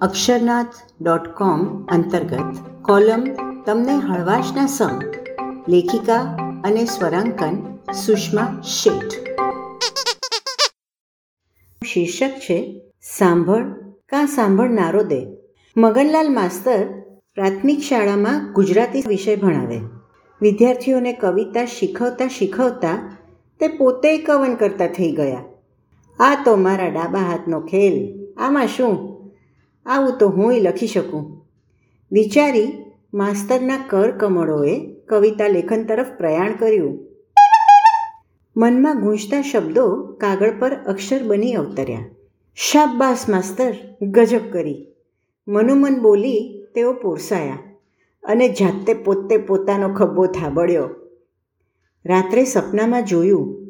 અક્ષરનાથ dot com અંતર્ગત column તમને હળવાશના સંગ લેખિકા અને સ્વરાંકન સુષ્મા શેઠ. શીર્ષક છે, સાંભળ, કાં સાંભળનારો દે. મગનલાલ માસ્તર પ્રાથમિક શાળામાં ગુજરાતી વિષય ભણાવે. વિદ્યાર્થીઓને કવિતા શીખવતા શીખવતા તે પોતે કવન કરતા થઈ ગયા. આ તો મારા ડાબા હાથનો ખેલ. આમાં શું? આવું તો હુંય લખી શકું. વિચારી માસ્તરના કર કમળોએ કવિતા લેખન તરફ પ્રયાણ કર્યું. મનમાં ગૂંજતા શબ્દો કાગળ પર અક્ષર બની અવતર્યા. શાબાસ માસ્તર, ગજબ કરી. મનોમન બોલી તેઓ પોરસાયા અને જાતે પોતે પોતાનો ખભો થાબડ્યો. રાત્રે સપનામાં જોયું,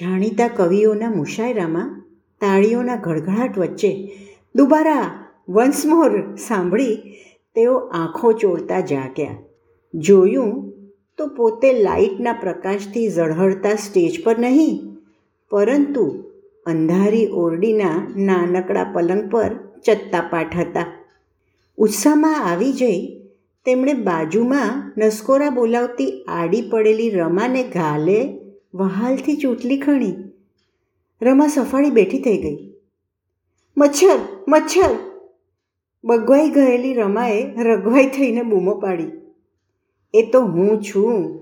જાણીતા કવિઓના મુશાયરામાં તાળીઓના ગળગળાટ વચ્ચે દુબારા વન્સ મોર સાંભળી તેઓ આંખો ચોળતા જાગ્યા. જોયું તો પોતે લાઇટના પ્રકાશથી ઝળહળતા સ્ટેજ પર નહીં, પરંતુ અંધારી ઓરડીના નાનકડા પલંગ પર ચત્તાપાઠ હતા. ઉત્સાહમાં આવી જઈ તેમણે બાજુમાં નસકોરા બોલાવતી આડી પડેલી રમાને ગાલે વહાલથી ચૂંટલી ખણી. રમા સફાળી બેઠી થઈ ગઈ. મચ્છર મચ્છર! બગવાઈ ગયેલી રમાએ રગવાઈ થઈને બૂમો પાડી. એ તો હું છું,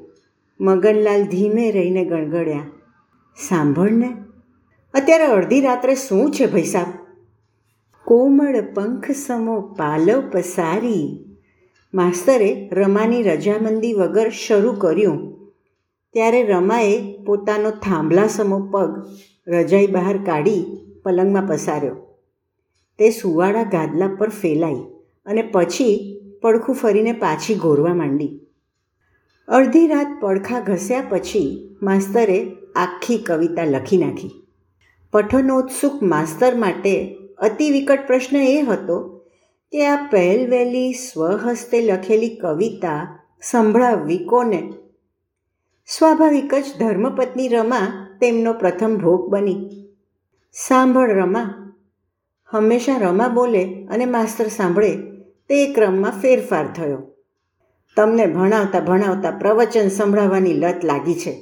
મગનલાલ ધીમે રહીને ગણગડ્યા સાંભળને અત્યારે અડધી રાત્રે શું છે ભાઈ સાહેબ કોમળ પંખ સમો પાલવ પસારી. માસ્તરે રમાની રજામંદી વગર શરૂ કર્યું. ત્યારે રમાએ પોતાનો થાંભલા સમો પગ રજાઈ બહાર કાઢી પલંગમાં પસાર્યો. તે સુવાળા ગાદલા પર ફેલાઈ અને પછી પડખું ફરીને પાછી ઘોરવા માંડી. અડધી રાત પડખા ઘસ્યા પછી માસ્તરે આખી કવિતા લખી નાખી. પઠનોત્સુક માસ્તર માટે અતિ વિકટ પ્રશ્ન એ હતો કે આ પહેલવેલી સ્વહસ્તે લખેલી કવિતા સંભળાવવી કોને? સ્વાભાવિક જ ધર્મપત્ની રમા તેમનો પ્રથમ ભોગ બની. સાંભળ રમા હંમેશા રમા બોલે અને માસ્તર સાંભળે તે ક્રમમાં ફેરફાર થયો. તમને ભણાવતા ભણાવતા પ્રવચન સંભળાવવાની લત લાગી છે.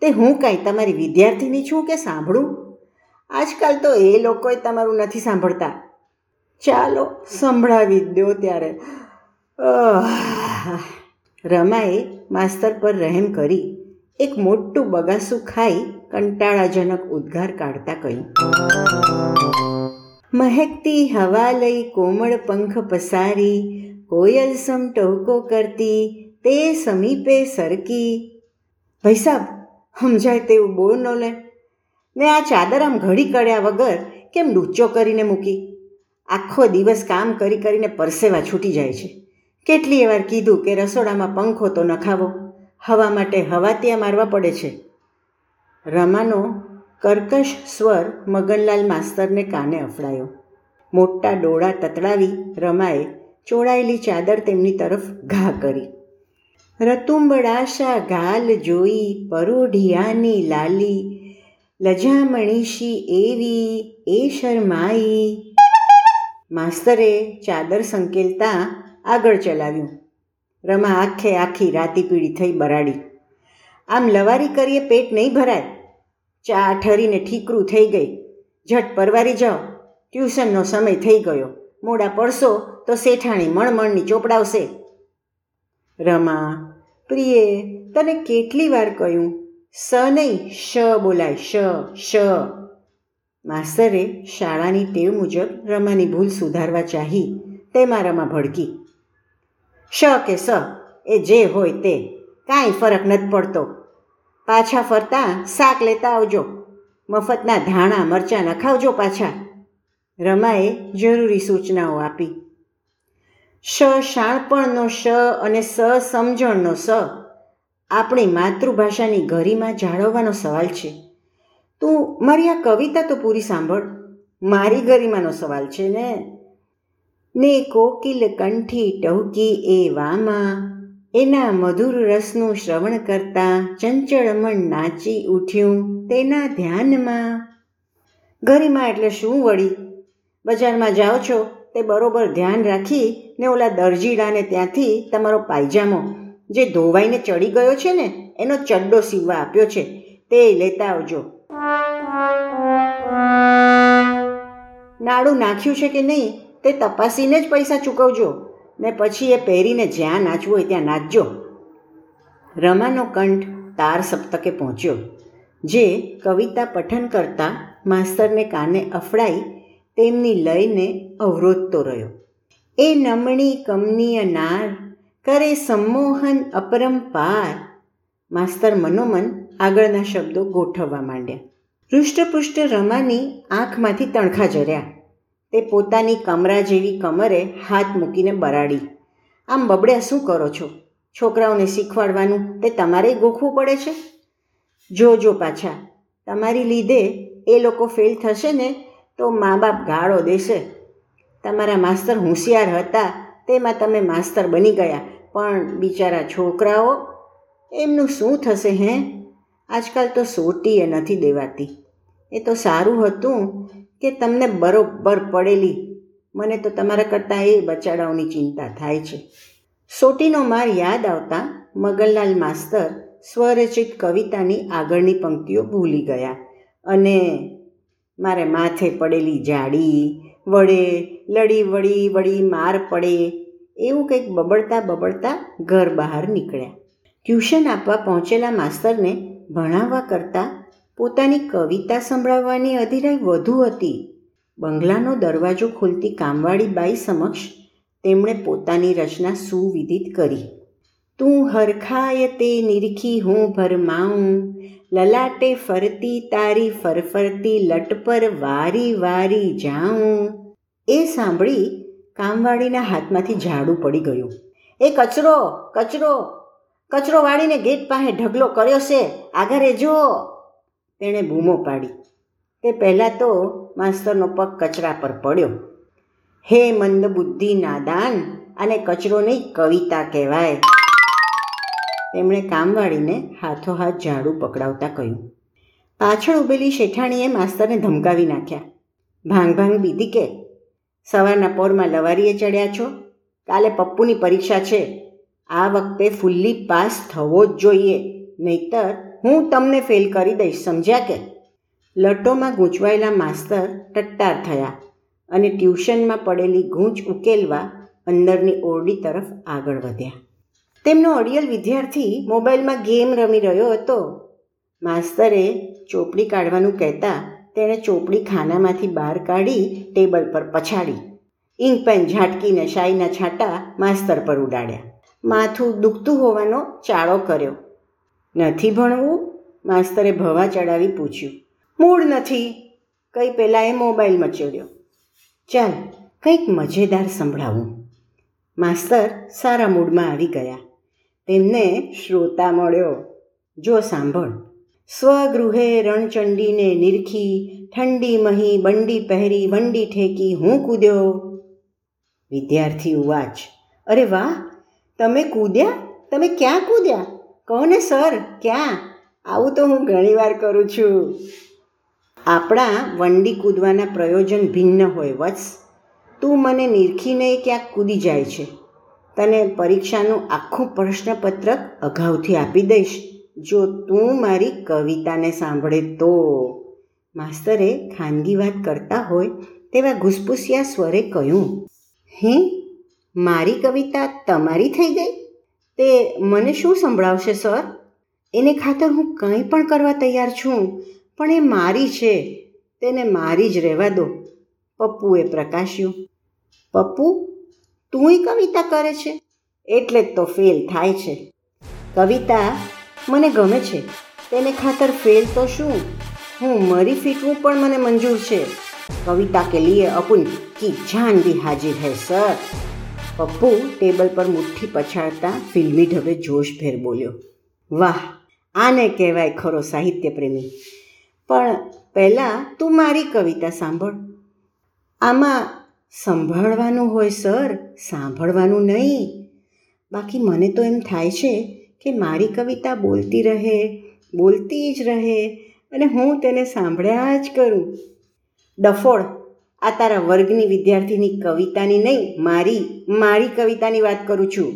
તે હું કાંઈ તમારી વિદ્યાર્થીની છું કે સાંભળું? આજકાલ તો એ લોકોએ તમારું નથી સાંભળતા. ચાલો, સંભળાવી દો ત્યારે. રમાએ માસ્તર પર રહેમ કરી એક મોટું બગાસું ખાઈ કંટાળાજનક ઉદ્ગાર કાઢતા કહ્યું. મહેકતી હવા લઈ કોમળ પંખ પસારી, કોયલ સમ ટહુકો કરતી, તે સમીપે સરકી. ભાઈ સાહેબ સમજાય તેવું બોલ ન લે. મેં આ ચાદર આમ ઘડી કળ્યા વગર કેમ લૂચો કરીને મૂકી? આખો દિવસ કામ કરી કરીને પરસેવા છૂટી જાય છે. કેટલીય વાર કીધું કે રસોડામાં પંખો તો નખાવો? હવા માટે હવા ત્યાં મારવા પડે છે. રમાનો કર્કશ સ્વર મગનલાલ માસ્તરને કાને અફડાયો. મોટા ડોળા તતડાવી રમાએ ચોળાયેલી ચાદર તેમની તરફ ઘા કરી. રતુંબડાશા ગાલ જોઈ પરોઢિયાની લાલી, લજામણીશી એવી એ શરમાઈ. માસ્તરે ચાદર સંકેલતા આગળ ચલાવ્યું. રમા આખે આખી રાતી પીળી થઈ બરાડી. આમ લવારી કરીએ પેટ નહીં ભરાય. ચા ઠરીને ઠીકરું થઈ ગઈ. ઝટ પરવારી જાઓ. ટ્યુશનનો સમય થઈ ગયો. મોડા પડશો તો શેઠાણી મણમણની ચોપડાવશે. રમા, પ્રિયે, તને કેટલી વાર કહ્યું? સ નહીં, શ બોલાય, શ શ. માસ્તરે શાળાની ટેવ મુજબ રમાની ભૂલ સુધારવા ચાહી. તેમાં રમા ભડકી. શ કે સ? એ જે હોય તે. કાંઈ ફરક નથી પડતો. પાછા ફરતા શાક લેતા આવજો. મફતના ધાણા, મરચાં નખાવજો પાછા. રમાએ જરૂરી સૂચનાઓ આપી. શ શાણપણનો શ અને સ સમજણનો સ આપણી માતૃભાષાની ગરીમાં જાળવવાનો સવાલ છે. તું મારી આ કવિતા તો પૂરી સાંભળ. મારી ગરિમાનો સવાલ છે ને. ને કોકિલ કંઠી ટહુકી એ વામાં. એના મધુર રસનું શ્રવણ કરતા ચંચળ મન નાચી ઉઠ્યું તેના ધ્યાનમાં. ગરિમા એટલે શું વળી? બજારમાં જાઓ છો, તે બરોબર ધ્યાન રાખી ને ઓલા દરજીડાને ત્યાંથી તમારો પાયજામો, જે ધોવાઈને ચડી ગયો છે ને, એનો ચડ્ડો સીવવા આપ્યો છે, તે લેતા આવજો. નાડું નાખ્યું છે કે નહીં, તે તપાસીને જ પૈસા ચૂકવજો. ને પછી એ પહેરીને જ્યાં નાચવું હોય ત્યાં નાચજો. રમાનો કંઠ તાર સપ્તકે પહોંચ્યો, જે કવિતા પઠન કરતા માસ્તરને કાને અફડાઈ તેમની લઈને અવરોધતો રહ્યો. એ નમણી કમનીય નાર, કરે સંમોહન અપરંપાર, માસ્તર મનોમન આગળના શબ્દો ગોઠવવા માંડ્યા. હૃષ્ટપુષ્ટ રમાની આંખમાંથી તણખા ઝર્યા. તે પોતાની કમરા જેવી કમરે હાથ મૂકીને બરાડી. આમ બબડ્યા શું કરો છો? છોકરાઓને શીખવાડવાનું તે તમારે ગોખવું પડે છે? જો જો, પાછા. તમારી લીધે એ લોકો ફેલ થશે ને તો મા બાપ ગાળો દેશે. તમારા માસ્તર હોશિયાર હતા, તેમાં તમે માસ્તર બની ગયા. પણ બિચારા છોકરાઓ, એમનું શું થશે, હે? આજકાલ તો સોટીએ નથી દેવાતી. એ તો સારું હતું કે તમને બરોબર પડેલી, મને તો તમારા કરતાં એ બચાડાઓની ચિંતા થાય છે. સોટીનો માર યાદ આવતા મગનલાલ માસ્તર સ્વરચિત કવિતાની આગળની પંક્તિઓ ભૂલી ગયા અને મારે માથે પડેલી જાડી, વડે લડી, વળી વળી માર પડે, એવું કંઈક બબડતા બબડતા ઘર બહાર નીકળ્યા. ટ્યુશન આપવા પહોંચેલા માસ્તરને ભણાવવા કરતાં પોતાની કવિતા સંભળાવવાની અધિરાઈ વધુ હતી. બંગલાનો દરવાજો ખોલતી કામવાળી બાઈ સમક્ષ તેમણે પોતાની રચના સુવિદિત કરી. તું હરખાય તે નિરખી હું ભરમાઉં લલાટે ફરતી તારી ફરફરતી લટ પર વારી વારી જાઉં. એ સાંભળી કામવાળીના હાથમાંથી ઝાડુ પડી ગયું. એ કચરો કચરો કચરો વાળીને ગેટ પાસે ઢગલો કર્યો છે, આગળ જો તેણે બૂમો પાડી. તે પહેલાં તો માસ્તરનો પગ કચરા પર પડ્યો. હે મંદબુદ્ધિ નાદાન અને કચરો નહીં, કવિતા કહેવાય. તેમણે કામવાળીને હાથો હાથ ઝાડુ પકડાવતા કહ્યું. પાછળ ઊભેલી શેઠાણીએ માસ્તરને ધમકાવી નાખ્યા. ભાંગ ભાંગ બીધી કે? સવારના પોરમાં લવારીએ ચડ્યા છો? કાલે પપ્પુની પરીક્ષા છે. આ વખતે ફૂલ્લી પાસ થવો જ જોઈએ. નહીતર હું તમને ફેલ કરી દઈશ, સમજ્યા કે? લટોમાં ગૂંચવાયેલા માસ્તર ટટ્ટાર થયા અને ટ્યુશનમાં પડેલી ગૂંચ ઉકેલવા અંદરની ઓરડી તરફ આગળ વધ્યા. તેમનો અડિયલ વિદ્યાર્થી મોબાઈલમાં ગેમ રમી રહ્યો હતો. માસ્તરે ચોપડી કાઢવાનું કહેતા તેણે ચોપડી ખાનામાંથી બહાર કાઢી ટેબલ પર પછાડી. ઇંક પેન ઝાટકીને શાહીના છાંટા માસ્તર પર ઉડાડ્યા. માથું દુખતું હોવાનો ચાળો કર્યો. નથી ભણવું? માસ્તરે ભવા ચડાવી પૂછ્યું. મૂળ નથી. કંઈ પહેલાં એ મોબાઈલ મચોડ્યો ચાલ, કંઈક મજેદાર સંભળાવું. માસ્તર સારા મૂડમાં આવી ગયા. તેમને શ્રોતા મળ્યો. જો સાંભળ. સ્વગૃહે રણચંડીને નિરખી, ઠંડી મહી, બંડી પહેરી, વંડી ઠેકી હું કૂદ્યો? વિદ્યાર્થી ઉવાચ. અરે વાહ, તમે કૂદ્યા? તમે ક્યાં કૂદ્યા? કહો ને સર? ક્યાં? આવું તો હું ઘણીવાર કરું છું. આપણા વંડી કૂદવાના પ્રયોજન ભિન્ન હોય, વત્સ. તું મને નિરખીને ક્યાંક કૂદી જાય છે. તને પરીક્ષાનું આખું પ્રશ્નપત્રક અગાઉથી આપી દઈશ. જો તું મારી કવિતાને સાંભળે તો. માસ્તરે ખાનગી વાત કરતા હોય તેવા ઘુસપુસિયા સ્વરે કહ્યું, હે, મારી કવિતા તમારી થઈ ગઈ? તે મને શું સંભળાવશે, સર? એને ખાતર હું કંઈ પણ કરવા તૈયાર છું, પણ એ મારી છે. તેને મારી જ રહેવા દો. પપ્પુએ પ્રકાશ્યું. પપ્પુ તુંય કવિતા કરે છે? એટલે જ તો ફેલ થાય છે. કવિતા મને ગમે છે. તેને ખાતર ફેલ તો શું? હું મરી ફીટવું પણ મને મંજૂર છે. કવિતા કે લીએ અપુન કી જાન ભી હાજર હૈ, સર? પપ્પુ ટેબલ પર મુઠ્ઠી પછાડતા ફિલ્મી ઢબે જોશભેર બોલ્યો, વાહ, આને કહેવાય ખરો સાહિત્ય પ્રેમી પણ પહેલાં તું મારી કવિતા સાંભળ. આમાં સંભાળવાનું હોય, સર, સાંભળવાનું નહીં. બાકી મને તો એમ થાય છે કે મારી કવિતા બોલતી રહે, બોલતી જ રહે અને હું તેને સાંભળ્યા જ કરું. ડફોડ આ તારા વર્ગની વિદ્યાર્થીની કવિતાની નહીં, મારી મારી કવિતાની વાત કરું છું.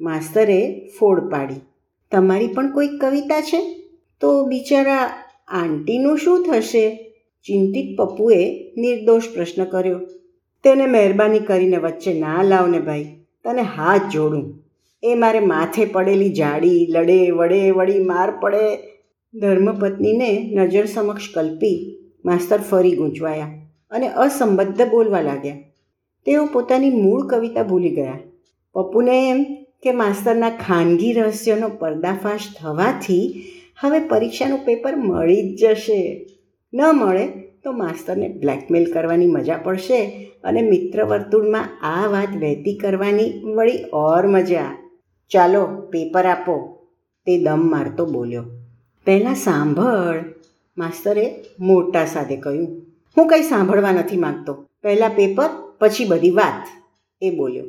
માસ્તરે ફોડ પાડી. તમારી પણ કોઈ કવિતા છે? તો બિચારા આંટીનું શું થશે? ચિંતિત પપ્પુએ નિર્દોષ પ્રશ્ન કર્યો. તેને મહેરબાની કરીને વચ્ચે ના લાવને ભાઈ, તને હાથ જોડું. એ મારે માથે પડેલી જાડી, લડે, વડે, વળી માર પડે. ધર્મપત્નીને નજર સમક્ષ કલ્પી માસ્તર ફરી ગૂંચવાયા. અને અસંબદ્ધ બોલવા લાગ્યા. તેઓ પોતાની મૂળ કવિતા ભૂલી ગયા. પપ્પુને એમ કે માસ્તરના ખાનગી રહસ્યનો પર્દાફાશ થવાથી હવે પરીક્ષાનું પેપર મળી જ જશે. ન મળે તો માસ્તરને બ્લેકમેલ કરવાની મજા પડશે અને મિત્ર વર્તુળમાં આ વાત વહેતી કરવાની વળી ઓર મજા. ચાલો, પેપર આપો. તે દમ મારતો બોલ્યો. પહેલાં સાંભળ, માસ્તરે મોટા સાથે કહ્યું. હું કંઈ સાંભળવા નથી માગતો. પહેલાં પેપર, પછી બધી વાત. એ બોલ્યો.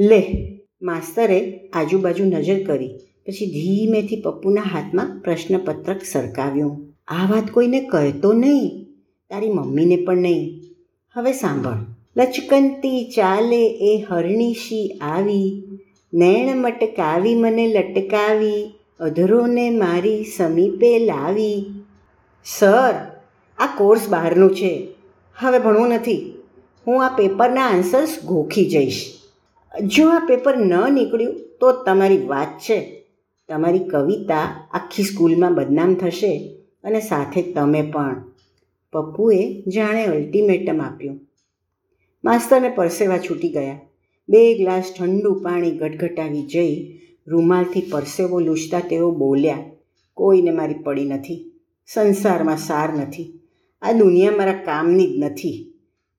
લે, માસ્તરે આજુબાજુ નજર કરી, પછી ધીમેથી પપ્પુના હાથમાં પ્રશ્નપત્રક સરકાવ્યું. આ વાત કોઈને કહેતો નહીં. તારી મમ્મીને પણ નહીં. હવે સાંભળ. લચકંતી ચાલે એ હરણીશી આવી. નૈણ મટકાવી મને લટકાવી. અધરોને મારી સમીપે લાવી. સર આ કોર્સ બહારનું છે. હવે ભણવું નથી. હું આ પેપરના આન્સર્સ ગોખી જઈશ. જો આ પેપર ન નીકળ્યું, તો તમારી વાત છે. તમારી કવિતા આખી સ્કૂલમાં બદનામ થશે અને સાથે તમે પણ. પપ્પુએ જાણે અલ્ટિમેટમ આપ્યું. માસ્તરને પરસેવા છૂટી ગયા. બે ગ્લાસ ઠંડુ પાણી ગટગટાવી જઈ રૂમાલથી પરસેવો લૂછતા તેઓ બોલ્યા, કોઈને મારી પડી નથી. સંસારમાં સાર નથી. આ દુનિયા મારા કામની જ નથી.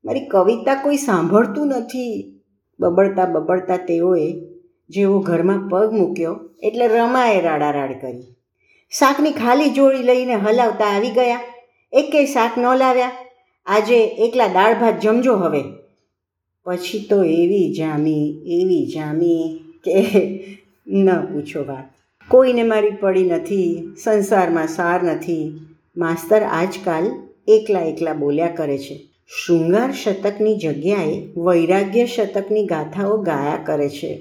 મારી કવિતા કોઈ સાંભળતું નથી. બબડતા બબડતા તેઓએ જેવો ઘરમાં પગ મૂક્યો એટલે રમાએ રાડારાડ કરી. શાકની ખાલી જોડી લઈને હલાવતા આવી ગયા. એકે શાક ન લાવ્યા. આજે એકલા દાળ ભાત જમજો હવે. પછી તો એવી જામી એવી જામી કે ન પૂછો વાત. કોઈને મારી પડી નથી, સંસારમાં સાર નથી. માસ્તર આજકાલ એકલા એકલા બોલ્યા કરે છે. શૃંગાર શતકની જગ્યાએ વૈરાગ્ય શતકની ગાથાઓ ગાયા કરે છે.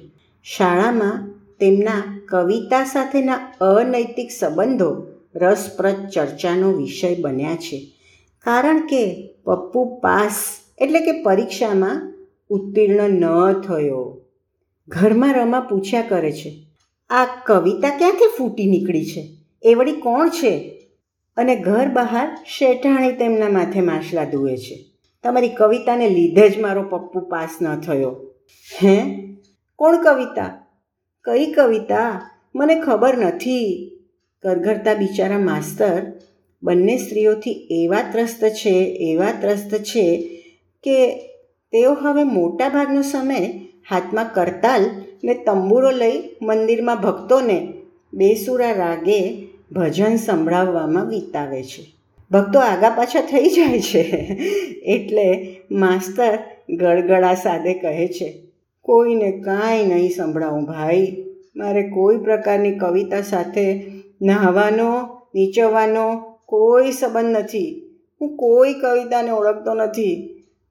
શાળામાં તેમના કવિતા સાથેના અનૈતિક સંબંધો રસપ્રદ ચર્ચાનો વિષય બન્યા છે. કારણ કે પપ્પુ પાસ એટલે કે પરીક્ષામાં ઉત્તીર્ણ ન થયો. ઘરમાં રમા પૂછ્યા કરે છે, આ કવિતા ક્યાંથી ફૂટી નીકળી છે? એ વળી કોણ છે? અને ઘર બહાર શેઠાણી તેમના માથે માછલા ધુએ છે. તમારી કવિતાને લીધે જ મારો પપ્પુ પાસ ન થયો. હે? કોણ કવિતા? કઈ કવિતા? મને ખબર નથી. કરઘરતા બિચારા માસ્તર બંને સ્ત્રીઓથી એવા ત્રસ્ત છે, એવા ત્રસ્ત છે કે તેઓ હવે મોટા ભાગનો સમય હાથમાં કરતાલ ને તંબુરો લઈ મંદિરમાં ભક્તોને બેસુરા રાગે ભજન સંભળાવવામાં વિતાવે છે. ભક્તો આગા પાછા થઈ જાય છે. એટલે માસ્તર ગળગળા સાદે કહે છે, કોઈને કાંઈ નહીં સંભળાવું ભાઈ. મારે કોઈ પ્રકારની કવિતા સાથે નહાવાનો, નીચવવાનો કોઈ સંબંધ નથી. હું કોઈ કવિતાને ઓળખતો નથી.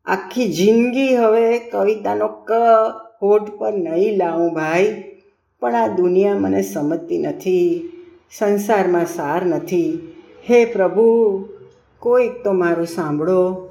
આખી જિંદગી હવે કવિતાનો ક હોઠ પર નહીં લાવું ભાઈ. પણ આ દુનિયા મને સમજતી નથી. સંસારમાં સાર નથી. હે પ્રભુ કોઈક તો મારું સાંભળો.